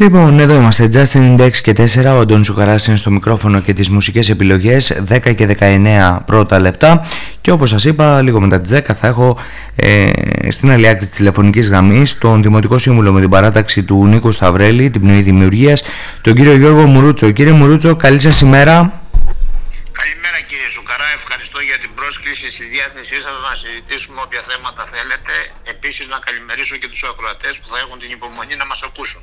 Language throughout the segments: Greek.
Λοιπόν, εδώ είμαστε. Justin Index και 4. Ο Αντώνης Σουκαράς είναι στο μικρόφωνο και τις μουσικές επιλογές 10 και 19 πρώτα λεπτά. Και όπως σας είπα, λίγο μετά τις 10 θα έχω ε, στην άλλη άκρη της τηλεφωνικής γραμμής τον Δημοτικό Σύμβουλο με την παράταξη του Νίκου Σταυρέλη, την πνοή δημιουργίας, τον κύριο Γιώργο Μουρούτσο. Κύριε Μουρούτσο, καλή σας ημέρα. Καλημέρα κύριε Σουκαρά, ευχαριστώ για την πρόσκληση στη διάθεσή σας να συζητήσουμε όποια θέματα θέλετε. Επίσης να καλημερίσω και τους ακροατές που θα έχουν την υπομονή να μας ακούσουν.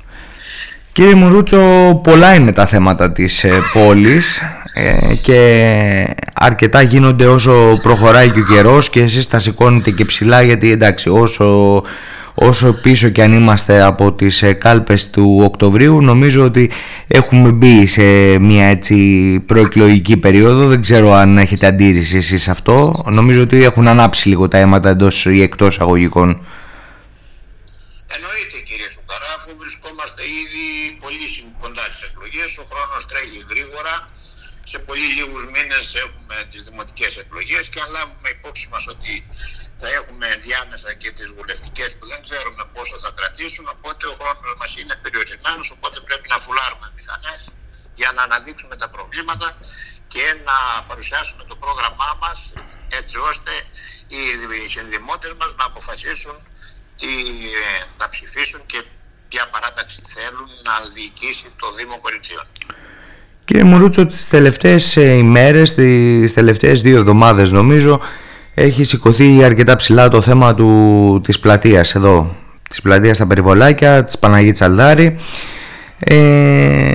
Κύριε Μουρούτσο, πολλά είναι τα θέματα της ε, πόλης ε, και αρκετά γίνονται όσο προχωράει και ο καιρός και εσείς τα σηκώνετε και ψηλά γιατί εντάξει όσο, όσο πίσω και αν είμαστε από τις ε, κάλπες του Οκτωβρίου νομίζω ότι έχουμε μπει σε μια έτσι προεκλογική περίοδο. Δεν ξέρω αν έχετε αντίρρηση εσείς σε αυτό. Νομίζω ότι έχουν ανάψει λίγο τα αίματα εντός ή εκτός αγωγικών. Εννοείται κύριε Σουκαρά αφού βρισκόμαστε ήδη πολύ κοντά στις εκλογές. Ο χρόνος τρέχει γρήγορα. Σε πολύ λίγους μήνες έχουμε τις δημοτικές εκλογές και αν λάβουμε υπόψη μας ότι θα έχουμε διάμεσα και τις βουλευτικές που δεν ξέρουμε πόσο θα κρατήσουν οπότε ο χρόνος μας είναι περιορισμένος οπότε πρέπει να φουλάρουμε μηχανές για να αναδείξουμε τα προβλήματα και να παρουσιάσουμε το πρόγραμμά μας έτσι ώστε οι συνδημότες μας να αποφασίσουν τι θα ψηφίσουν και ποια παράταξη θέλουν να διοικήσει το Δήμο Κοριτσίων. Κύριε Μουρούτσο, τις τελευταίες ε, ημέρες, τις τελευταίες δύο εβδομάδες νομίζω, έχει σηκωθεί αρκετά ψηλά το θέμα του, της πλατείας εδώ, της πλατείας στα Περιβολάκια, της Παναγίτης Αλδάρη. Ε,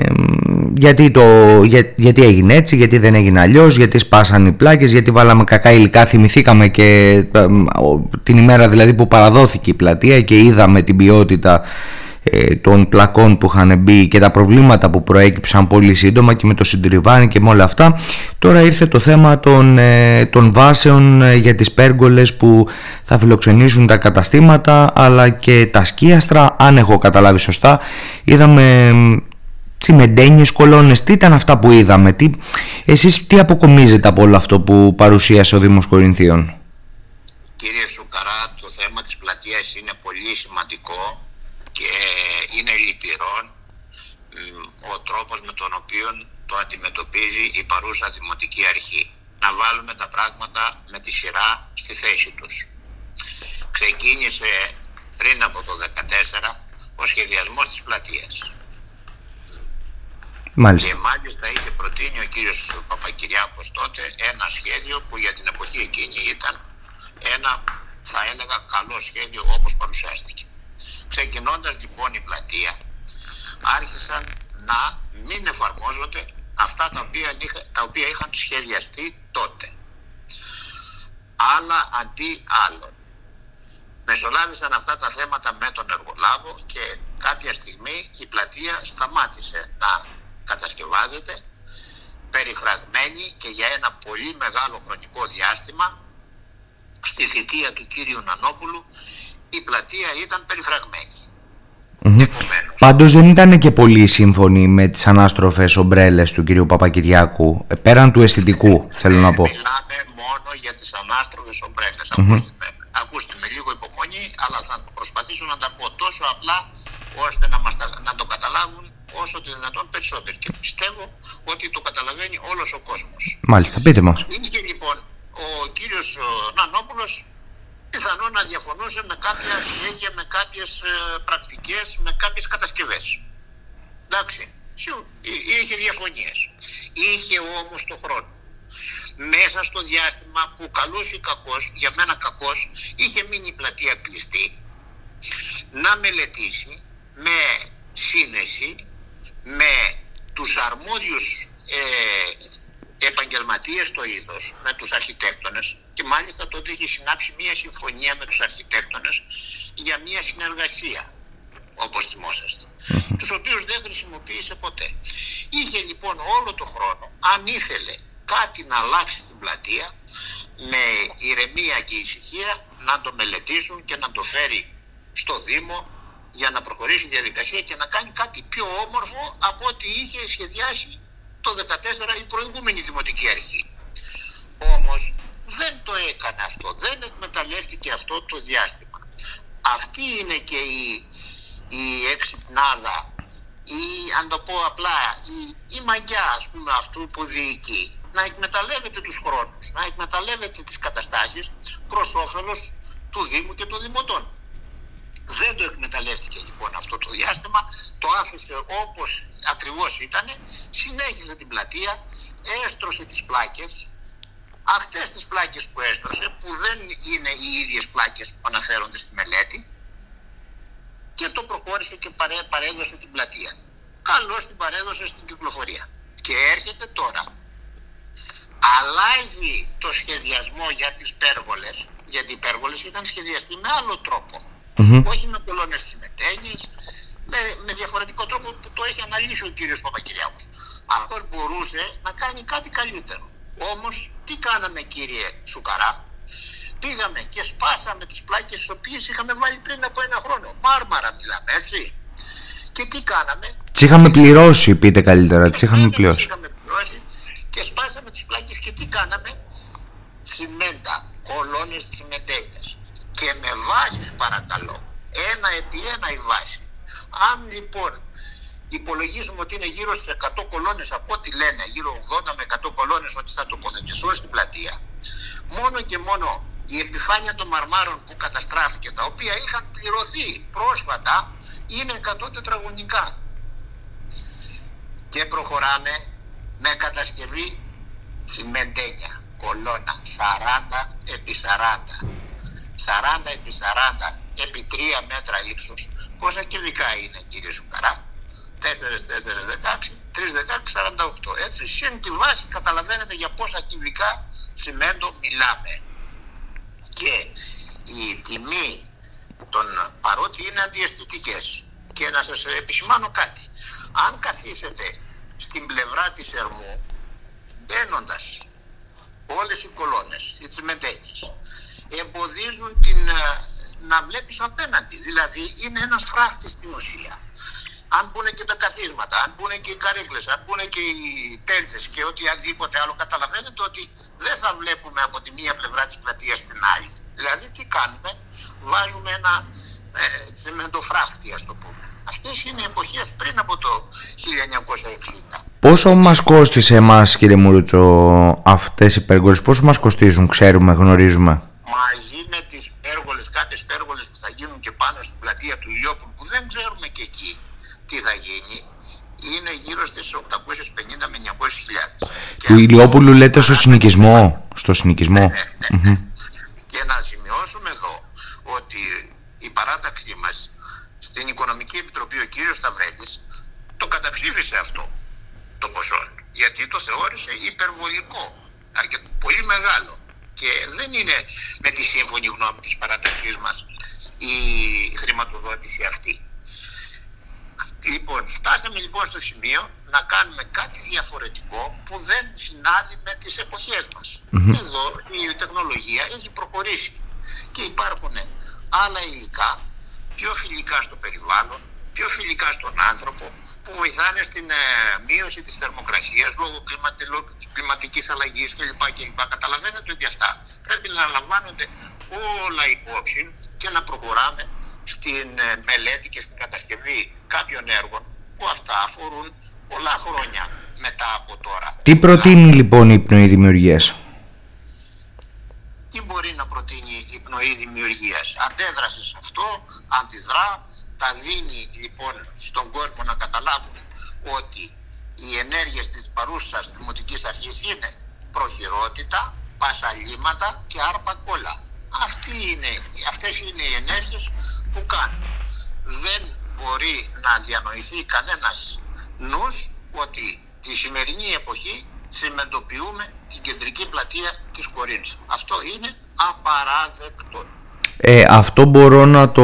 γιατί, το, για, γιατί έγινε έτσι, γιατί δεν έγινε αλλιώς, γιατί σπάσαν οι πλάκες, γιατί βάλαμε κακά υλικά. Θυμηθήκαμε και ε, την ημέρα δηλαδή που παραδόθηκε η πλατεία και είδαμε την ποιότητα ε, των πλακών που είχαν μπει και τα προβλήματα που προέκυψαν πολύ σύντομα και με το συντριβάνι και με όλα αυτά. Τώρα ήρθε το θέμα των, ε, των βάσεων ε, για τις πέργολες που θα φιλοξενήσουν τα καταστήματα αλλά και τα σκίαστρα αν έχω καταλάβει σωστά. Είδαμε τσιμεντένιες κολόνες. Τι ήταν αυτά που είδαμε τι, εσείς τι αποκομίζετε από όλο αυτό που παρουσίασε ο Δήμος Κορινθίων; Κύριε Σουκαρά το θέμα της πλατείας είναι πολύ σημαντικό και είναι λυπηρόν ο τρόπος με τον οποίο το αντιμετωπίζει η παρούσα Δημοτική Αρχή. Να βάλουμε τα πράγματα με τη σειρά στη θέση τους. Ξεκίνησε πριν από το 2014 ο σχεδιασμός της πλατείας. Μάλιστα. Και μάλιστα είχε προτείνει ο κύριος Παπακυριάκος τότε ένα σχέδιο που για την εποχή εκείνη ήταν ένα θα έλεγα καλό σχέδιο όπως παρουσιάστηκε. Ξεκινώντας λοιπόν η πλατεία άρχισαν να μην εφαρμόζονται αυτά τα οποία, τα οποία είχαν σχεδιαστεί τότε. Άλλα αντί άλλων. Μεσολάβησαν αυτά τα θέματα με τον εργολάβο και κάποια στιγμή η πλατεία σταμάτησε να κατασκευάζεται περιφραγμένη και για ένα πολύ μεγάλο χρονικό διάστημα στη θητεία του κύριου Νανόπουλου η πλατεία ήταν περιφραγμένη. Mm-hmm. Πάντως δεν ήταν και πολύ σύμφωνοι με τις ανάστροφες ομπρέλες του κυρίου Παπακυριάκου, ε, πέραν του αισθητικού θέλω να πω. Μιλάμε μόνο για τις ανάστροφες ομπρέλες. Mm-hmm. Ακούστε, με, ακούστε με λίγο υπομονή, αλλά θα προσπαθήσω να τα πω τόσο απλά ώστε να, μας, να το καταλάβουν όσο το δυνατόν περισσότερο. Και πιστεύω ότι το καταλαβαίνει όλος ο κόσμος. Μάλιστα, πείτε μας. Είχε λοιπόν ο κύριος Νανόπουλος πιθανό να διαφωνούσε με κάποια σχέδια, με κάποιες ε, πρακτικές, με κάποιες κατασκευές. Εντάξει, είχε διαφωνίες. Είχε όμως το χρόνο. Μέσα στο διάστημα που καλός ή κακός, για μένα κακός, είχε μείνει η πλατεία κλειστή, να μελετήσει με σύνεση, με τους αρμόδιους ε, επαγγελματίες στο είδος, με τους αρχιτέκτονες και μάλιστα τότε είχε συνάψει μια συμφωνία με τους αρχιτέκτονες για μια συνεργασία όπως θυμόσαστε, mm-hmm. τους οποίους δεν χρησιμοποίησε ποτέ. Είχε λοιπόν όλο το χρόνο, αν ήθελε κάτι να αλλάξει στην πλατεία, με ηρεμία και ησυχία να το μελετήσουν και να το φέρει στο Δήμο για να προχωρήσει η διαδικασία και να κάνει κάτι πιο όμορφο από ό,τι είχε σχεδιάσει το 2014 η προηγούμενη Δημοτική Αρχή. Όμως δεν το έκανε αυτό, δεν εκμεταλλεύτηκε αυτό το διάστημα. Αυτή είναι και η, η εξυπνάδα ή αν το πω απλά η, η μαγιά ας πούμε αυτού που διοικεί να εκμεταλλεύεται τους χρόνους, να εκμεταλλεύεται τις καταστάσεις προς όφελος του Δήμου και των Δημοτών. Δεν το εκμεταλλεύτηκε λοιπόν αυτό το διάστημα, το άφησε όπως ακριβώς ήταν, συνέχισε την πλατεία, έστρωσε τις πλάκες, αυτές τις πλάκες που έστρωσε, που δεν είναι οι ίδιες πλάκες που αναφέρονται στη μελέτη, και το προχώρησε και παρέ, παρέδωσε την πλατεία. Καλώς την παρέδωσε στην κυκλοφορία. Και έρχεται τώρα. Αλλάζει το σχεδιασμό για τις πέργολες, γιατί οι πέργολες ήταν σχεδιαστεί με άλλο τρόπο Mm-hmm. Όχι με κολόνες συμμετένιες, με, με διαφορετικό τρόπο που το έχει αναλύσει ο κύριος Παπακυριάκος. Αυτός μπορούσε να κάνει κάτι καλύτερο. Όμως τι κάναμε κύριε Σουκαρά, πήγαμε και σπάσαμε τις πλάκες τις οποίες είχαμε βάλει πριν από ένα χρόνο. Μάρμαρα μιλάμε έτσι. Και τι κάναμε; Τις είχαμε πληρώσει πείτε καλύτερα, τις είχαμε πληρώσει. Είχαμε πληρώσει και σπάσαμε τις πλάκες και τι κάναμε; Τσιμέντα, κολόνες τσιμεντένιες και με βάσεις παρακαλώ. Ένα επί ένα η βάση. Αν λοιπόν υπολογίζουμε ότι είναι γύρω στις 100 κολόνες από ό,τι λένε, γύρω 80 με 100 κολόνες ότι θα τοποθετηθούν στην πλατεία, μόνο και μόνο η επιφάνεια των μαρμάρων που καταστράφηκε, τα οποία είχαν πληρωθεί πρόσφατα, είναι 100 τετραγωνικά. Και προχωράμε με κατασκευή τσιμεντένια, κολόνα, 40 επί 40. 40 επί 40 επί 3 μέτρα ύψους πόσα κυβικά είναι κύριε Σουκαρά; 4, 4, 16, 3, 16, 48 έτσι σύν τη βάση καταλαβαίνετε για πόσα κυβικά τσιμέντο μιλάμε. Και η τιμή των παρότι είναι αντιαισθητικές και να σας επισημάνω κάτι. Αν καθίσετε στην πλευρά της Ερμού μπαίνοντας όλες οι κολόνες, οι τσιμεντέκες εμποδίζουν την, ε, να βλέπεις απέναντι. Δηλαδή είναι ένας φράχτης στην ουσία. Αν μπουν και τα καθίσματα, αν μπουν και οι καρέκλες, αν μπουν και οι τέντες και οτιδήποτε άλλο, καταλαβαίνετε ότι δεν θα βλέπουμε από τη μία πλευρά της πλατείας στην άλλη. Δηλαδή τι κάνουμε, βάζουμε ένα ε, τσιμεντοφράχτη ας το πούμε. Αυτές είναι οι εποχές πριν από το 1960. Πόσο μας κόστησε εμάς κύριε Μουρούτσο αυτές οι πέργολες, πόσο μας κοστίζουν, ξέρουμε, γνωρίζουμε; Μαζί με τις πέργολες, κάποιες πέργολες που θα γίνουν και πάνω στην πλατεία του Ηλιόπουλου που δεν ξέρουμε και εκεί τι θα γίνει, είναι γύρω στις 850 με 900 χιλιάδες. Του Ηλιόπουλου λέτε στο συνοικισμό, στο συνοικισμό. Ναι, ναι, ναι. Και να σημειώσουμε εδώ ότι η παράταξή μας στην Οικονομική Επιτροπή ο κύριος Σταυρέτης το καταψήφισε αυτό το ποσό γιατί το θεώρησε υπερβολικό αρκετά, πολύ μεγάλο και δεν είναι με τη σύμφωνη γνώμη της παραταξής μας η χρηματοδότηση αυτή. Λοιπόν, φτάσαμε λοιπόν στο σημείο να κάνουμε κάτι διαφορετικό που δεν συνάδει με τις εποχές μας. Εδώ η τεχνολογία έχει προχωρήσει και υπάρχουν άλλα υλικά πιο φιλικά στο περιβάλλον, πιο φιλικά στον άνθρωπο, που βοηθάνε στην ε, μείωση της θερμοκρασίας λόγω κλιματικής αλλαγής κλπ. κλπ. Καταλαβαίνετε ότι αυτά πρέπει να λαμβάνονται όλα υπόψη και να προχωράμε στην ε, μελέτη και στην κατασκευή κάποιων έργων που αυτά αφορούν πολλά χρόνια μετά από τώρα. Τι προτείνει λοιπόν η πνοή δημιουργίας; Τι μπορεί να προτείνει η πνοή δημιουργίας; Αντέδραση σε αυτό, αντιδρά, θα δίνει λοιπόν στον κόσμο να καταλάβουν ότι οι ενέργειες της παρούσας δημοτικής αρχής είναι προχειρότητα, πασαλήματα και άρπα κόλλα. Αυτή είναι, αυτές είναι οι ενέργειες που κάνουν. Δεν μπορεί να διανοηθεί κανένας νους ότι τη σημερινή εποχή συμμετοποιούμε την κεντρική πλατεία της Κορίνης. Αυτό είναι απαράδεκτο. Ε, αυτό μπορώ να το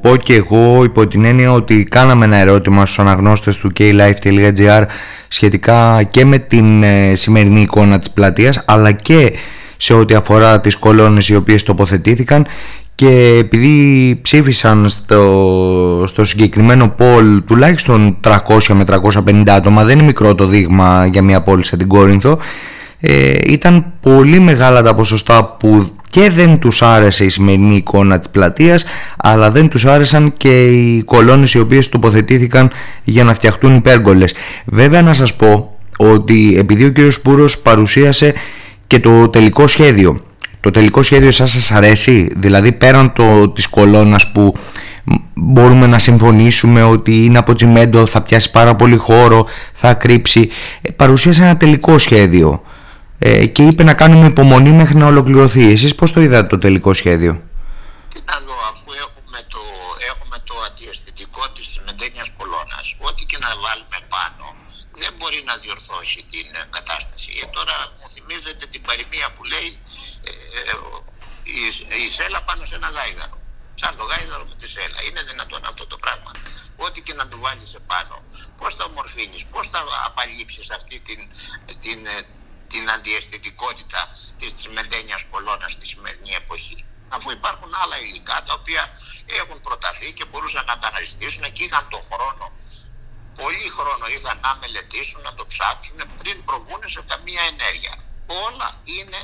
πω και εγώ υπό την έννοια ότι κάναμε ένα ερώτημα στους αναγνώστες του klife.gr σχετικά και με την ε, σημερινή εικόνα της πλατείας αλλά και σε ό,τι αφορά τις κολόνες οι οποίες τοποθετήθηκαν. Και επειδή ψήφισαν στο, στο συγκεκριμένο πόλ τουλάχιστον 300 με 350 άτομα δεν είναι μικρό το δείγμα για μια πόλη σαν την Κόρινθο ε, ήταν πολύ μεγάλα τα ποσοστά που και δεν τους άρεσε η σημερινή εικόνα της πλατείας αλλά δεν τους άρεσαν και οι κολόνες οι οποίες τοποθετήθηκαν για να φτιαχτούν υπέργολες. Βέβαια να σας πω ότι επειδή ο κύριος Σπούρος παρουσίασε και το τελικό σχέδιο το τελικό σχέδιο σας σας αρέσει δηλαδή πέραν το, της κολόνας που μπορούμε να συμφωνήσουμε ότι είναι από τσιμέντο θα πιάσει πάρα πολύ χώρο θα κρύψει ε, παρουσίασε ένα τελικό σχέδιο ε, και είπε να κάνουμε υπομονή μέχρι να ολοκληρωθεί. Εσείς πώς το είδατε το τελικό σχέδιο; Τι να δω, αφού έχουμε το, έχουμε το αντιαισθητικό της μεντένιας κολόνας, ό,τι και να βάλουμε πάνω, δεν μπορεί να διορθώσει την ε, κατάσταση. Ε, τώρα μου θυμίζετε την παροιμία που λέει ε, η, η σέλα πάνω σε ένα γάιδαρο. Σαν το γάιδαρο με τη σέλα. Είναι δυνατόν αυτό το πράγμα. Ό,τι και να του βάλεις επάνω, πώς θα ομορφύνεις, πώς θα απαλείψεις αυτή την, την, την αντιαισθητικότητα της τριμεντένιας κολόνας στη σημερινή εποχή. Αφού υπάρχουν άλλα υλικά τα οποία έχουν προταθεί και μπορούσαν να τα αναζητήσουν και είχαν το χρόνο, πολύ χρόνο είχαν να μελετήσουν, να το ψάξουν πριν προβούν σε καμία ενέργεια. Όλα είναι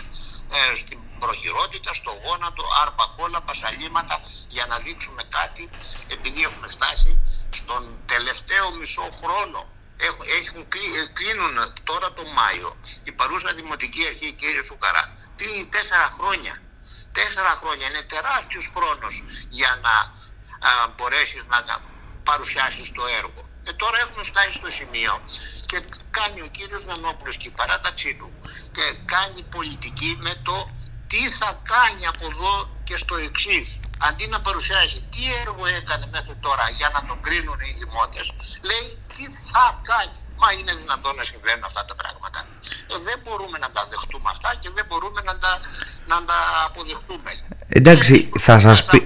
ε, στην προχειρότητα, στο γόνατο, άρπα κόλλα, πασαλήματα για να δείξουμε κάτι επειδή έχουμε φτάσει στον τελευταίο μισό χρόνο έχουν, ε, κλείνουν τώρα το Μάιο. Η παρούσα Δημοτική Αρχή κύριε Σουκαρά κλείνει τέσσερα χρόνια. Τέσσερα χρόνια. Είναι τεράστιος χρόνος για να α, μπορέσεις να παρουσιάσεις το έργο. Και τώρα έχουμε φτάσει στο σημείο και κάνει ο κύριος Νανόπουλος και η παράταξή του και κάνει πολιτική με το τι θα κάνει από εδώ και στο εξής. Αντί να παρουσιάσει τι έργο έκανε μέχρι τώρα για να τον κρίνουν οι δημότες, λέει τι θα κάνει. Μα είναι δυνατόν να συμβαίνουν αυτά τα πράγματα. Ε, δεν μπορούμε να τα δεχτούμε αυτά και δεν μπορούμε να τα, να τα αποδεχτούμε. Εντάξει, θα σας πει...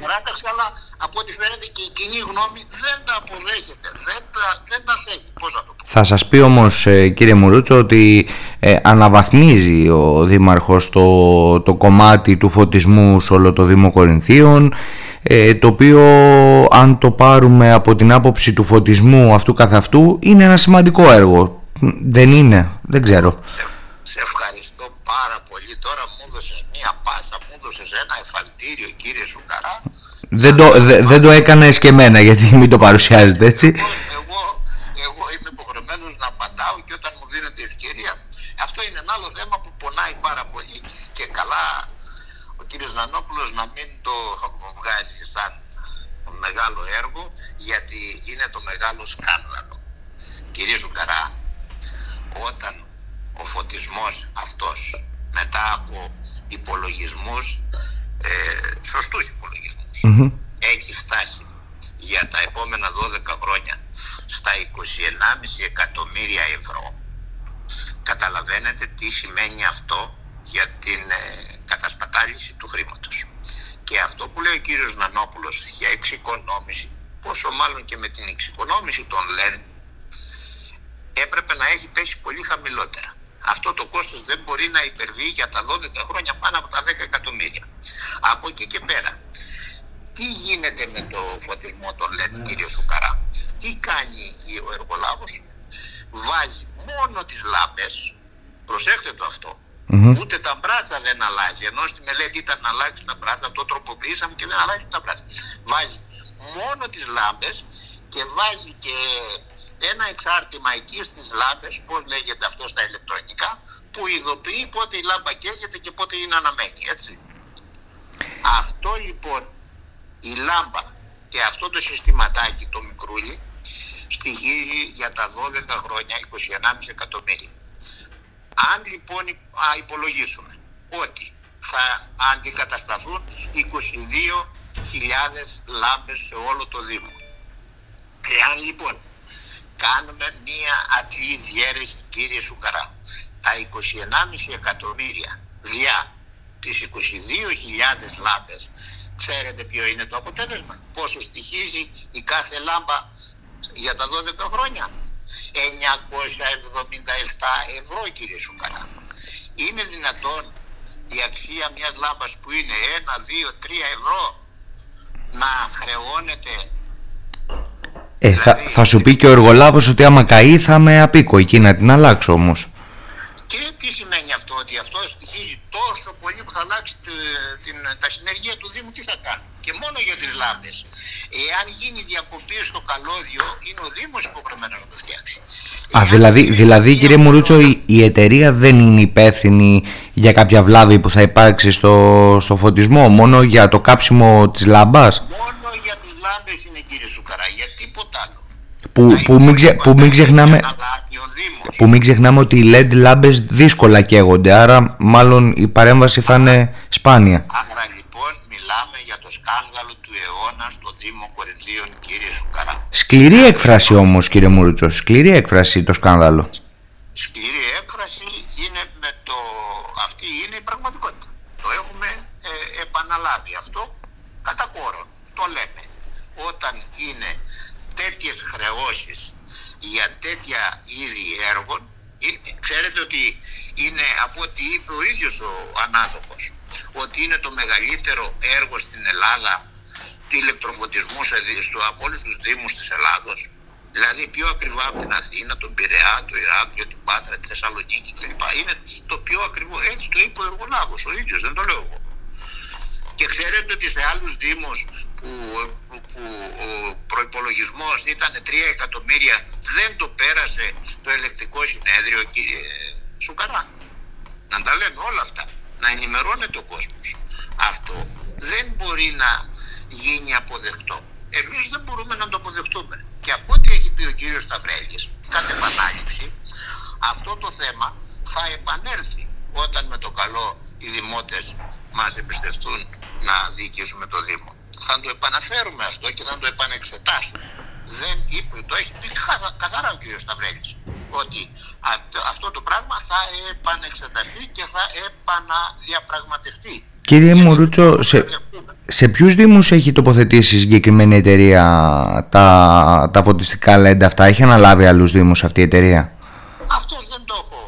αλλά από ό,τι φαίνεται και η κοινή γνώμη δεν τα αποδέχεται, δεν τα, δεν τα θέλει. Πώς να το πω. Θα σας πει όμως ε, κύριε Μουρούτσο ότι ε, αναβαθμίζει ο Δήμαρχος το, το κομμάτι του φωτισμού σε όλο το Δήμο Κορινθίων ε, το οποίο αν το πάρουμε από την άποψη του φωτισμού αυτού καθ' αυτού είναι ένα σημαντικό έργο. Δεν είναι, δεν ξέρω. Σε ευχαριστώ πάρα πολύ. Τώρα μου έδωσες μία πάσα, μου έδωσες ένα εφαλτήριο κύριε Σουκαρά. Δεν το, δε, δεν το έκανα εσκεμένα γιατί μην το παρουσιάζετε έτσι. Εγώ, εγώ είμαι υποχρεωμένο να απαντάω και όταν μου δίνετε ευκαιρία. Αυτό είναι ένα άλλο θέμα που πονάει πάρα πολύ και καλά ο κύριος Νανόπουλος να μην το βγάζει σαν μεγάλο έργο γιατί είναι το μεγάλο σκάνδαλο. Κύριε Ζουκαρά, όταν ο φωτισμός αυτός μετά από υπολογισμούς, ε, σωστούς έχει φτάσει για τα επόμενα 12 χρόνια στα 21,5 εκατομμύρια ευρώ. Καταλαβαίνετε τι σημαίνει αυτό για την ε, κατασπατάληση του χρήματος. Και αυτό που λέει ο κύριος Νανόπουλος για εξοικονόμηση, πόσο μάλλον και με την εξοικονόμηση των ΛΕΝ, έπρεπε να έχει πέσει πολύ χαμηλότερα. Αυτό το κόστος δεν μπορεί να υπερβεί για τα 12 χρόνια πάνω από τα 10 εκατομμύρια. Από εκεί και πέρα, τι γίνεται με το φωτισμό των ΛΕΝ, ναι. κύριε Σουκαρά; Τι κάνει ο εργολάβος; Βάζει μόνο τις λάμπες, προσέχτε το αυτό, Mm-hmm. Ούτε τα μπράτσα δεν αλλάζει. Ενώ στη μελέτη ήταν να αλλάξει τα μπράτσα, το τροποποιήσαμε και δεν αλλάζει τα μπράτσα. Βάζει μόνο τις λάμπες και βάζει και ένα εξάρτημα εκεί στις λάμπες, πώς λέγεται αυτό στα ηλεκτρονικά, που ειδοποιεί πότε η λάμπα καίγεται και πότε είναι αναμένη, έτσι. Αυτό λοιπόν, η λάμπα και αυτό το συστηματάκι, το μικρούλι, στοιχίζει για τα 12 χρόνια 21,5 εκατομμύρια. Αν λοιπόν υπολογίσουμε ότι θα αντικατασταθούν 22.000 λάμπες σε όλο το Δήμο. Εάν λοιπόν κάνουμε μία απλή διέρεση κύριε Σουκαρά, τα 21,5 εκατομμύρια διά τις 22.000 λάμπες, ξέρετε ποιο είναι το αποτέλεσμα, πόσο στοιχίζει η κάθε λάμπα για τα 12 χρόνια; 977 ευρώ κύριε Σουκαρά. Είναι δυνατόν η αξία μιας λάμπας που είναι 1, 2, 3 ευρώ να χρεώνεται ε, θα, δηλαδή, θα, σου πει και ο εργολάβος ότι άμα καεί θα με απίκο εκεί να την αλλάξω όμως. Και τι σημαίνει αυτό ότι επιστολή που θα αλλάξει την, τα συνεργεία του Δήμου, τι θα κάνει; Και μόνο για τις λάμπες. Εάν γίνει διακοπή στο καλώδιο, είναι ο Δήμος υποχρεωμένος να το φτιάξει. Α, δηλαδή, δηλαδή κύριε Μουρούτσο, η, η εταιρεία δεν είναι υπεύθυνη για κάποια βλάβη που θα υπάρξει στο, στο φωτισμό, μόνο για το κάψιμο της λάμπας; Μόνο για τις λάμπες είναι κύριε Σουκαρά, για τίποτα άλλο. Που, που, μην, ξε, που μην ξεχνάμε που μην ξεχνάμε ότι οι LED λάμπες δύσκολα καίγονται άρα μάλλον η παρέμβαση θα είναι σπάνια Άρα λοιπόν μιλάμε για το σκάνδαλο του αιώνα στο Δήμο Κορινθίων κύριε Σουκαρά Σκληρή έκφραση όμως κύριε Μουρούτσο σκληρή έκφραση το σκάνδαλο Σκληρή έκφραση είναι η πραγματικότητα. Το έχουμε ε, επαναλάβει αυτό κατά κόρον. Το λέμε. Όταν είναι τέτοιες χρεώσεις για τέτοια είδη έργων ξέρετε ότι είναι από ό,τι είπε ο ίδιος ο ανάδοχος ότι είναι το μεγαλύτερο έργο στην Ελλάδα του ηλεκτροφωτισμού σε, στο, από όλους τους δήμους της Ελλάδος δηλαδή πιο ακριβά από την Αθήνα, τον Πειραιά, το Ηράκλειο, την Πάτρα, τη Θεσσαλονίκη κλπ. Είναι το πιο ακριβό, έτσι το είπε ο εργολάβος ο ίδιος, δεν το λέω εγώ. Και ξέρετε ότι σε άλλους δήμους που, που, που ο προϋπολογισμός ήταν 3 εκατομμύρια δεν το πέρασε το ελεκτικό συνέδριο κύριε Σουκαρά. Να τα λέμε όλα αυτά. Να ενημερώνεται ο κόσμος. Αυτό δεν μπορεί να γίνει αποδεκτό. Εμείς δεν μπορούμε να το αποδεχτούμε. Και από ό,τι έχει πει ο κύριος Σταυρέλης, κατ' επανάληψη, αυτό το θέμα θα επανέλθει όταν με το καλό οι δημότες μας εμπιστευτούν να διοικήσουμε το Δήμο. Θα το επαναφέρουμε αυτό και θα το επανεξετάσουμε. Δεν είπε, το έχει πει καθαρά ο κ. Σταυρέλης ότι αυτό, το πράγμα θα επανεξεταστεί και θα επαναδιαπραγματευτεί. Κύριε Μουρούτσο, σε, σε ποιους δήμους έχει τοποθετήσει η συγκεκριμένη εταιρεία τα, τα φωτιστικά LED αυτά, έχει αναλάβει άλλους δήμους αυτή η εταιρεία; Αυτό δεν το έχω,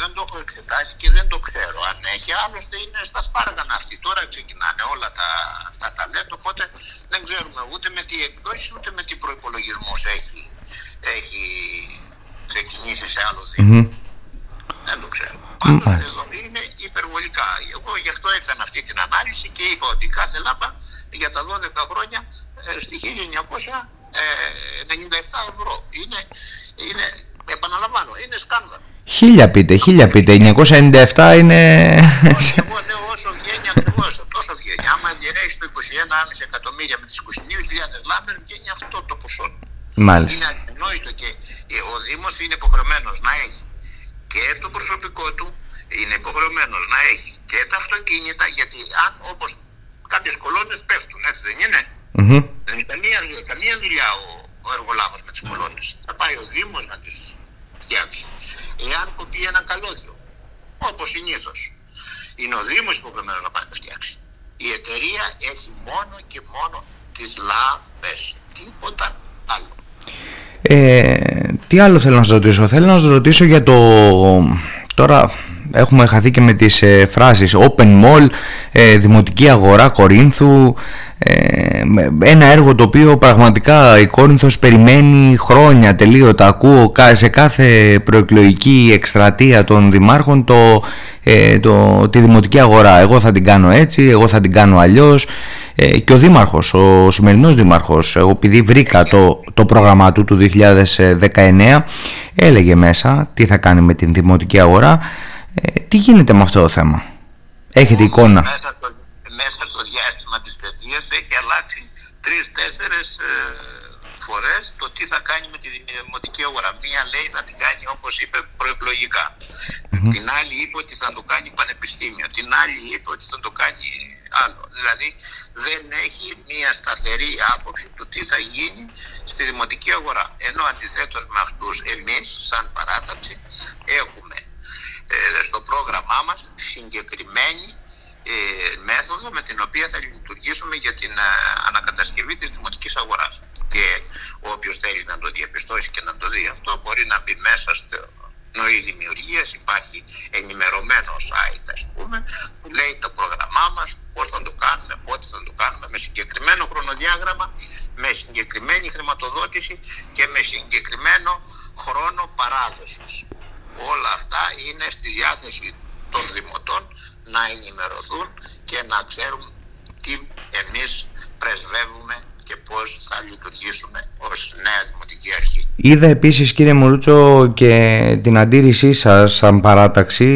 δεν το έχω εξετάσει και δεν το ξέρω αν έχει. Άλλωστε είναι στα σπάργανα αυτή. Τώρα ξεκινάνε όλα τα, αυτά τα LED, οπότε δεν ξέρουμε ούτε με τι εκδόσεις ούτε με τι προπολογισμό έχει, έχει ξεκινήσει σε άλλο Δεν το ξέρω. Πάντως εδώ είναι υπερβολικά. Εγώ γι' αυτό έκανα αυτή την ανάλυση και είπα ότι κάθε λάμπα για τα 12 χρόνια ε, στοιχίζει 997 ευρώ. Είναι, είναι, επαναλαμβάνω, είναι σκάνδαλο. Χίλια πείτε, χίλια πείτε. 997 είναι. Εγώ λέω όσο βγαίνει ακριβώς, τόσο βγαίνει. Άμα διαιρέσεις το 21,5 εκατομμύρια με τις 22.000 λάμπες, βγαίνει αυτό το ποσό. Μάλιστα. Είναι ανόητο και ο Δήμος είναι υποχρεωμένος να έχει και το προσωπικό του, είναι υποχρεωμένος να έχει και τα αυτοκίνητα, γιατί αν όπως κάποιες κολόνες πέφτουν, έτσι δεν είναι; Mm-hmm. Δεν είναι καμία, καμία δουλειά ο, ο εργολάβος με τις κολόνες. Θα πάει ο Δήμος να τις φτιάξει εάν κοπεί ένα καλώδιο. Όπως συνήθως. Είναι ο Δήμος υποχρεωμένος να πάει να φτιάξει. Η εταιρεία έχει μόνο και μόνο τις λάμπες. Τίποτα άλλο. Ε, τι άλλο θέλω να σας ρωτήσω. Θέλω να σας ρωτήσω για το. Τώρα έχουμε χαθεί και με τις ε, φράσεις. Open Mall, ε, Δημοτική Αγορά Κορίνθου ε, ένα έργο το οποίο πραγματικά η Κόρινθος περιμένει χρόνια τελείωτα. Ακούω σε κάθε προεκλογική εκστρατεία των δημάρχων το, ε, το, τη δημοτική αγορά. Εγώ θα την κάνω έτσι, εγώ θα την κάνω αλλιώς ε, και ο δήμαρχος, ο σημερινός δήμαρχος επειδή βρήκα το, το πρόγραμμά του του 2019 έλεγε μέσα τι θα κάνει με την δημοτική αγορά τι γίνεται με αυτό το θέμα; Έχετε εικόνα; Μέσα στο διάστημα της παιδείας έχει αλλάξει τρεις-τέσσερες ε, φορές το τι θα κάνει με τη δημοτική αγορά. Μία λέει θα την κάνει όπως είπε προεκλογικά. Την άλλη είπε ότι θα το κάνει πανεπιστήμιο. Την άλλη είπε ότι θα το κάνει άλλο. Δηλαδή δεν έχει μία σταθερή άποψη του τι θα γίνει στη δημοτική αγορά. Ενώ αντιθέτως με αυτούς εμείς σαν παράταξη έχουμε ε, στο πρόγραμμά μας συγκεκριμένη ε, μέθοδο με την οποία θα λειτουργήσουμε για την ε, ανακατασκευή της δημοτικής αγοράς. Και όποιος θέλει να το διαπιστώσει και να το δει αυτό μπορεί να μπει μέσα στο νοή δημιουργία. Υπάρχει ενημερωμένο site, α πούμε, που λέει το πρόγραμμά μα, πώ θα το κάνουμε, πότε θα το κάνουμε, με συγκεκριμένο χρονοδιάγραμμα, με συγκεκριμένη χρηματοδότηση και με συγκεκριμένο χρόνο παράδοση. Όλα αυτά είναι στη διάθεση των δημοτών να ενημερωθούν και να ξέρουν τι εμείς πρεσβεύουμε και πώς θα λειτουργήσουμε ως νέα Δημοτική Αρχή. Είδα επίσης κύριε Μουρούτσο και την αντίρρησή σας σαν παράταξη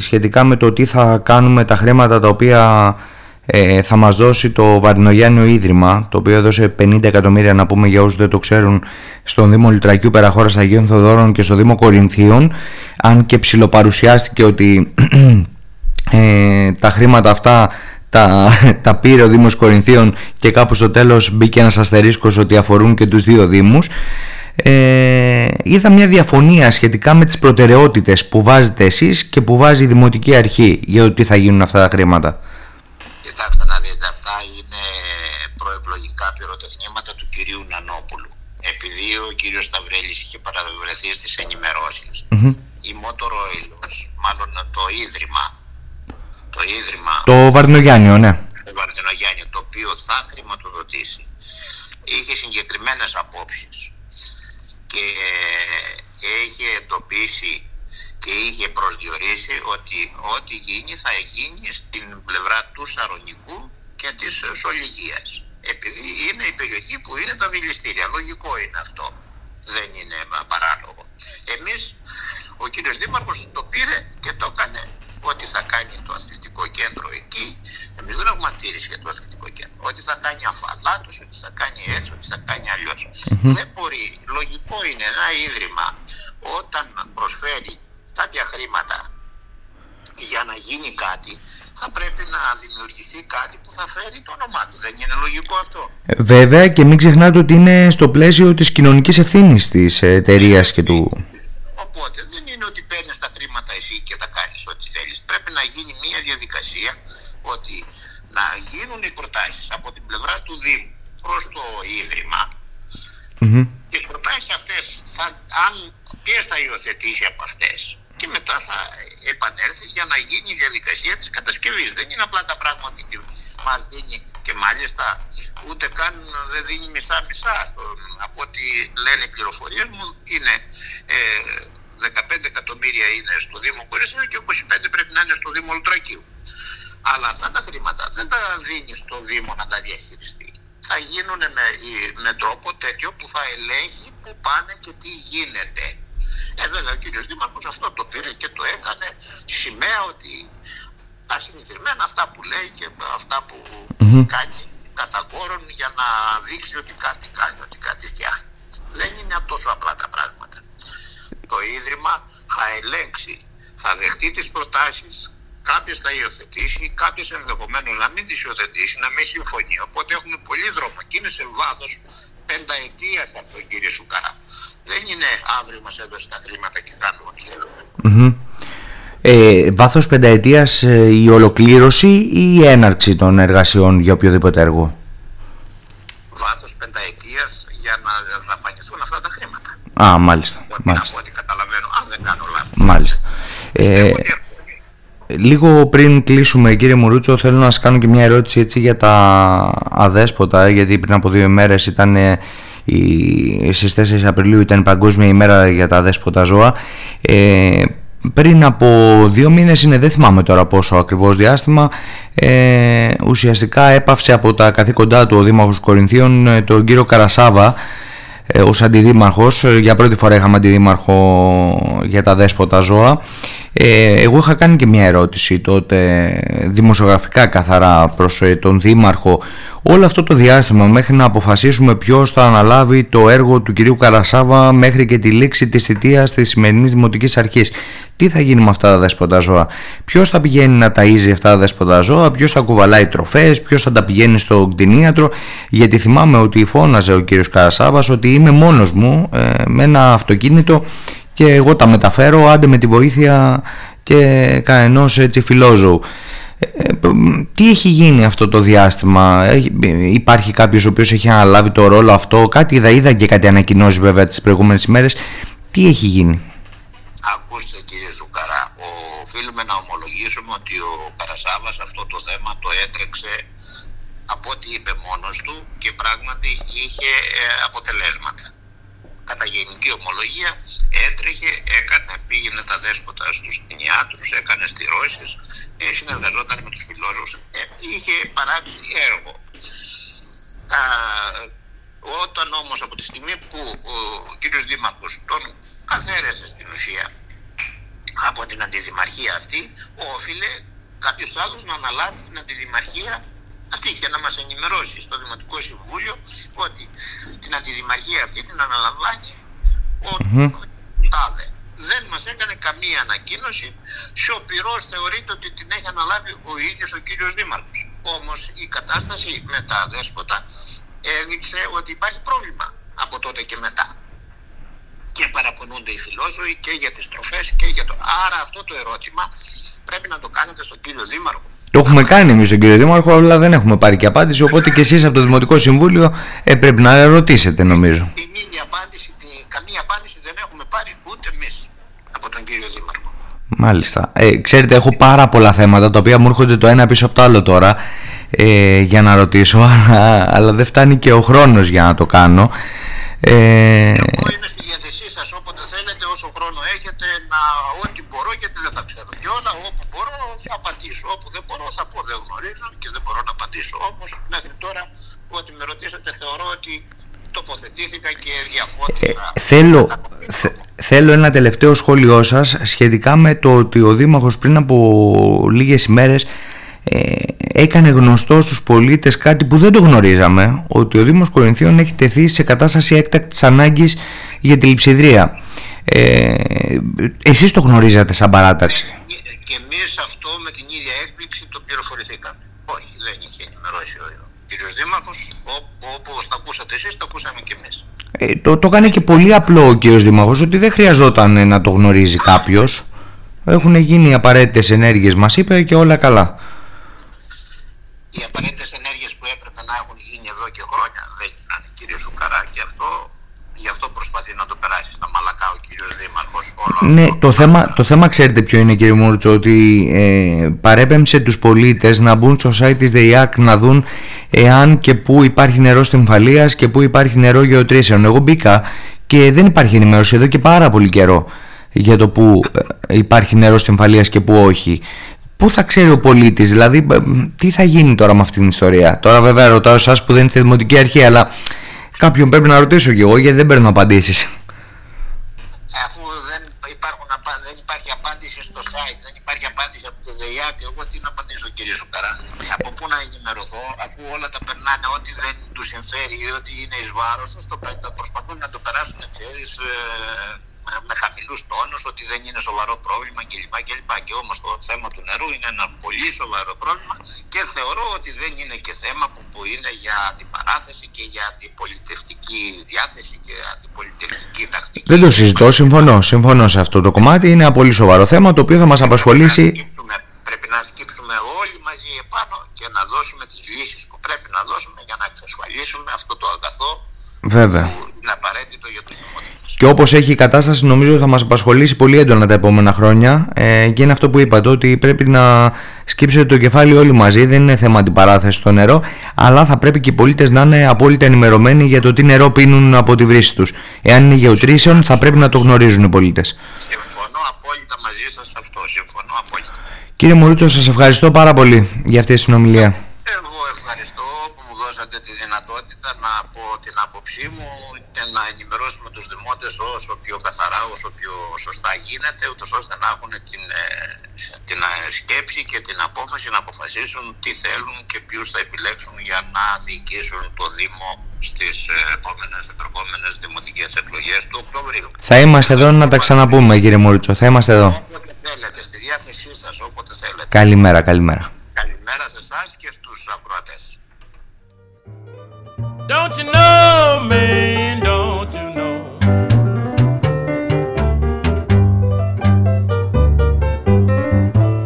σχετικά με το τι θα κάνουμε τα χρήματα τα οποία ε, θα μας δώσει το Βαρδινογιάννιο Ίδρυμα το οποίο έδωσε 50 εκατομμύρια να πούμε για όσους δεν το ξέρουν στον Δήμο Λιτρακίου Περαχώρας Αγίων Θοδόρων και στο Δήμο Κορινθίων αν και ψηλοπαρουσιάστηκε ότι ε, τα χρήματα αυτά τα, τα πήρε ο Δήμος Κορινθίων και κάπου στο τέλος μπήκε ένας αστερίσκος ότι αφορούν και τους δύο Δήμους ε, είδα μια διαφωνία σχετικά με τις προτεραιότητες που βάζετε εσείς και που βάζει η Δημοτική Αρχή για το τι θα γίνουν αυτά τα χρήματα. Κοιτάξτε να δείτε, αυτά είναι προεκλογικά πυροτεχνήματα του κυρίου Νανόπουλου. Επειδή ο κύριος Σταυρέλης είχε παραβρεθεί στις ενημερώσεις, mm-hmm. η Motor μάλλον το Ίδρυμα, το Ίδρυμα... Το Βαρδινογιάννιο, ναι. Το Βαρδινογιάννιο, το οποίο θα χρηματοδοτήσει, είχε συγκεκριμένες απόψεις και έχει εντοπίσει και είχε προσδιορίσει ότι ό,τι γίνει θα γίνει στην πλευρά του Σαρονικού και της Σολυγίας. Επειδή είναι η περιοχή που είναι τα βιλιστήρια. Λογικό είναι αυτό. Δεν είναι παράλογο. Εμείς, ο κύριος Δήμαρχος το πήρε και το έκανε ότι θα κάνει το αθλητικό κέντρο εκεί. Εμείς δεν έχουμε αντίρρηση για το αθλητικό κέντρο. Ότι θα κάνει αφαλάτους, ότι θα κάνει έτσι, ότι θα κάνει Δεν μπορεί. Λογικό είναι ένα ίδρυμα όταν προσφέρει κάποια χρήματα για να γίνει κάτι, θα πρέπει να δημιουργηθεί κάτι που θα φέρει το όνομά του. Δεν είναι λογικό αυτό. Ε, βέβαια και μην ξεχνάτε ότι είναι στο πλαίσιο της κοινωνικής ευθύνης της εταιρείας και του... Οπότε δεν είναι ότι παίρνεις τα χρήματα εσύ και τα κάνεις ό,τι θέλεις. Πρέπει να γίνει μια διαδικασία ότι να γίνουν οι προτάσεις από την πλευρά του Δήμου προς το Ίδρυμα mm-hmm. και οι προτάσεις αυτές θα, αν ποιες θα υιοθετήσει από αυτές; Και μετά θα επανέλθει για να γίνει η διαδικασία της κατασκευής. Δεν είναι απλά τα πράγματα που μας δίνει και μάλιστα ούτε καν δεν δίνει μισά-μισά. Από ό,τι λένε οι πληροφορίες μου είναι ε, 15 εκατομμύρια είναι στο Δήμο Κορίσιου και 25 πρέπει να είναι στο Δήμο Λουτρακίου. Αλλά αυτά τα χρήματα δεν τα δίνει στο Δήμο να τα διαχειριστεί. Θα γίνουν με, με τρόπο τέτοιο που θα ελέγχει που πάνε και τι γίνεται. Ε, βέβαια ο κύριος Δήμαρχος αυτό το πήρε και το έκανε σημαία ότι τα συνηθισμένα αυτά που λέει και αυτά που κάνει κατά κόρον για να δείξει ότι κάτι κάνει, ότι κάτι φτιάχνει. Δεν είναι τόσο απλά τα πράγματα. Το Ίδρυμα θα ελέγξει, θα δεχτεί τις προτάσεις, κάποιες θα υιοθετήσει, κάποιες ενδεχομένως να μην τις υιοθετήσει, να μην συμφωνεί. Οπότε έχουμε πολύ δρόμο και είναι σε βάθος πενταετίας από τον κύριο Σουκαρά. Δεν είναι αύριο μας έδωσε τα χρήματα και κάνουμε ό,τι θέλουμε. Mm-hmm. Ε, βάθος πενταετίας ε, η ολοκλήρωση ή η έναρξη των εργασιών για οποιοδήποτε έργο; Βάθος πενταετίας για να δαπανηθούν αυτά τα χρήματα. Α, μάλιστα. μάλιστα. Από ό,τι καταλαβαίνω, αν δεν κάνω λάθος. Μάλιστα. Ε, Λίγο πριν κλείσουμε κύριε Μουρούτσο θέλω να σας κάνω και μια ερώτηση έτσι για τα αδέσποτα γιατί πριν από δύο ημέρες ήταν η, στις 4 Απριλίου ήταν η Παγκόσμια ημέρα για τα αδέσποτα ζώα. Ε, πριν από δύο μήνες είναι δεν θυμάμαι τώρα πόσο ακριβώς διάστημα ε, ουσιαστικά έπαυσε από τα καθήκοντά του ο Δήμαρχος Κορινθίων ε, τον κύριο Καρασάβα ε, ως αντιδήμαρχος. Για πρώτη φορά είχαμε αντιδήμαρχο για τα δέσποτα ζώα ε, εγώ είχα κάνει και μια ερώτηση τότε δημοσιογραφικά καθαρά προς ε, τον Δήμαρχο όλο αυτό το διάστημα μέχρι να αποφασίσουμε ποιος θα αναλάβει το έργο του κυρίου Καρασάβα μέχρι και τη λήξη της θητείας της σημερινής Δημοτικής Αρχής. Τι θα γίνει με αυτά τα δέσποτα ζώα, ποιος θα πηγαίνει να ταΐζει αυτά τα δέσποτα ζώα, ποιος θα κουβαλάει τροφές, ποιος θα τα πηγαίνει στο κτηνίατρο; Γιατί θυμάμαι ότι φώναζε ο κύριος Καρασάβας ότι είμαι μόνος μου ε, με ένα αυτοκίνητο και εγώ τα μεταφέρω άντε με τη βοήθεια και κανενός έτσι φιλόζωου. Ε, τι έχει γίνει αυτό το διάστημα, υπάρχει κάποιος ο οποίος έχει αναλάβει το ρόλο αυτό, κάτι είδα, είδα και κάτι ανακοινώσεις βέβαια τις προηγούμενες ημέρες, τι έχει γίνει; Ακούστε κύριε Ζουκαρά, οφείλουμε να ομολογήσουμε ότι ο Καρασάβας αυτό το θέμα το έτρεξε από ό,τι είπε μόνος του και πράγματι είχε ε, αποτελέσματα. Κατά γενική ομολογία έτρεχε, έκανε, πήγαινε τα δέσποτα στους κτηνιάτρους, έκανε στηρώσεις, ε, συνεργαζόταν με τους φιλόσοφους, ε, είχε παράξει έργο. Α, όταν όμως από τη στιγμή που ο κύριος Δήμαρχος τον καθαίρεσε στην ουσία από την αντιδημαρχία αυτή, όφιλε κάποιος άλλος να αναλάβει την αντιδημαρχία αυτή και να μας ενημερώσει στο Δημοτικό Συμβούλιο ότι την αντιδημαρχία αυτή την αναλαμβάνει ο τάδε. Δεν μας έκανε καμία ανακοίνωση, σιωπηρός θεωρείται ότι την έχει αναλάβει ο ίδιος ο κύριος Δήμαρχος. Όμως η κατάσταση με τα δέσποτα έδειξε ότι υπάρχει πρόβλημα από τότε και μετά. Και παραπονούνται οι φιλόσοφοι και για τις τροφές και για το... Άρα αυτό το ερώτημα πρέπει να το κάνετε στον κύριο Δήμαρχο το έχουμε κάνει εμείς τον κύριο Δήμαρχο, αλλά δεν έχουμε πάρει και απάντηση. Οπότε και εσείς από το Δημοτικό Συμβούλιο ε, πρέπει να ρωτήσετε, νομίζω. Την ίδια απάντηση, καμία απάντηση δεν έχουμε πάρει ούτε εμείς από τον κύριο Δήμαρχο. Μάλιστα. Ε, ξέρετε, έχω πάρα πολλά θέματα τα οποία μου έρχονται το ένα πίσω από το άλλο τώρα ε, για να ρωτήσω, αλλά, αλλά δεν φτάνει και ο χρόνος για να το κάνω. Ε, Εγώ είμαι στη διάθεσή σας όποτε θέλετε, όσο χρόνο έχετε, να ό,τι μπορώ γιατί δεν τα ξέρω και όλα. Όπου μπορώ θα απαντήσω. Όπου δεν μπορώ θα πω δεν γνωρίζω και δεν μπορώ να απαντήσω. Όμως μέχρι τώρα ό,τι με ρωτήσατε θεωρώ ότι τοποθετήθηκα και διαφώτισα. Ε, θέλω, θέλω ένα τελευταίο σχόλιο σας σχετικά με το ότι ο Δήμαρχος πριν από λίγες ημέρες ε, έκανε γνωστό στους πολίτες κάτι που δεν το γνωρίζαμε ότι ο Δήμος Κορινθίων έχει τεθεί σε κατάσταση έκτακτης ανάγκης για τη λειψιδρία. Ε, εσείς το γνωρίζατε σαν παράταξη; Ναι, και εμείς αυτό με την ίδια έκπληξη το πληροφορηθήκαμε. Όχι δεν είχε ενημερώσει ο κύριος Δήμαρχος όπως το, το έκανε και πολύ απλό ο κύριος Δήμαρχος ότι δεν χρειαζόταν να το γνωρίζει κάποιος. Έχουν γίνει οι απαραίτητες ενέργειες μας είπε και όλα καλά οι απαραίτητε ενέργειε που έπρεπε να έχουν γίνει εδώ και χρόνια δεν στείλανε κύριε Σουκαρά και αυτό γι' αυτό προσπαθεί να το περάσει στα μαλακά ο κύριο Δήμαρχο. Ναι, το θέμα, το θέμα ξέρετε ποιο είναι κύριε Μούρτσο, ότι ε, παρέπεμψε τους πολίτες να μπουν στο site της ΔΕΙΑΚ να δουν εάν και πού υπάρχει νερό στεμφαλία και πού υπάρχει νερό γεωτρήσεων. Εγώ μπήκα και δεν υπάρχει ενημέρωση εδώ και πάρα πολύ καιρό για το που ε, υπάρχει νερό στεμφαλίας και που όχι. Πού θα ξέρει ο πολίτης, δηλαδή τι θα γίνει τώρα με αυτήν την ιστορία; Τώρα βέβαια ρωτάω εσάς που δεν είστε δημοτική αρχή, αλλά κάποιον πρέπει να ρωτήσω κι εγώ γιατί δεν παίρνω απαντήσεις. Αφού δεν, υπάρχουν, δεν υπάρχει απάντηση στο site, δεν υπάρχει απάντηση από το ΔΕΙΑΚ, εγώ τι να απαντήσω κύριε Σουκαρά. Από πού να ενημερωθώ, αφού όλα τα περνάνε, ό,τι δεν τους συμφέρει ή ό,τι είναι εις βάρος του, προσπαθούν να το περάσουν, ξέρεις, ε, με χαμηλούς τόνους ότι δεν είναι σοβαρό πρόβλημα κλπ. κλπ. Και όμως το θέμα του νερού είναι ένα πολύ σοβαρό πρόβλημα και θεωρώ ότι δεν είναι και θέμα που, που είναι για αντιπαράθεση και για αντιπολιτευτική διάθεση και αντιπολιτευτική τακτική. Δεν το συζητώ, συμφωνώ. Συμφωνώ σε αυτό το κομμάτι. Είναι ένα πολύ σοβαρό θέμα το οποίο θα μας απασχολήσει. Πρέπει να σκύψουμε όλοι μαζί επάνω και να δώσουμε τις λύσεις που πρέπει να δώσουμε για να εξασφαλίσουμε αυτό το αγαθό Βέβαια. που είναι απαραίτητο για τους και όπως έχει η κατάσταση νομίζω θα μας απασχολήσει πολύ έντονα τα επόμενα χρόνια ε, και είναι αυτό που είπατε ότι πρέπει να σκύψετε το κεφάλι όλοι μαζί, δεν είναι θέμα αντιπαράθεσης στο νερό αλλά θα πρέπει και οι πολίτες να είναι απόλυτα ενημερωμένοι για το τι νερό πίνουν από τη βρύση τους. Εάν είναι γεωτρήσεων θα πρέπει να το γνωρίζουν οι πολίτες. Συμφωνώ απόλυτα μαζί σας αυτό, συμφωνώ απόλυτα. Κύριε Μουρούτσο, σας ευχαριστώ πάρα πολύ για αυτή τη συνομιλία. Εγώ ευχαριστώ που μου δώσατε τη δυνατότητα να πω την άποψή μου και να ενημερώσουμε τους δημότες όσο πιο καθαρά, όσο πιο σωστά γίνεται, ούτως ώστε να έχουν την, ε, την ε, σκέψη και την απόφαση να αποφασίσουν τι θέλουν και ποιους θα επιλέξουν για να διοικήσουν το Δήμο στις ε, επόμενες, επόμενες δημοτικές εκλογές του Οκτωβρίου. Θα είμαστε εδώ να τα ξαναπούμε κύριε Μούριτσο, θα είμαστε εδώ. Όποτε θέλετε, στη διάθεσή σας, όποτε θέλετε. Καλημέρα, καλημέρα. Καλημέρα σε εσάς και στους ακροατές. Don't you know, man? Don't you know?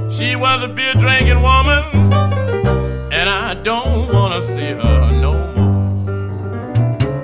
She was a beer drinking woman, and I don't want to see her.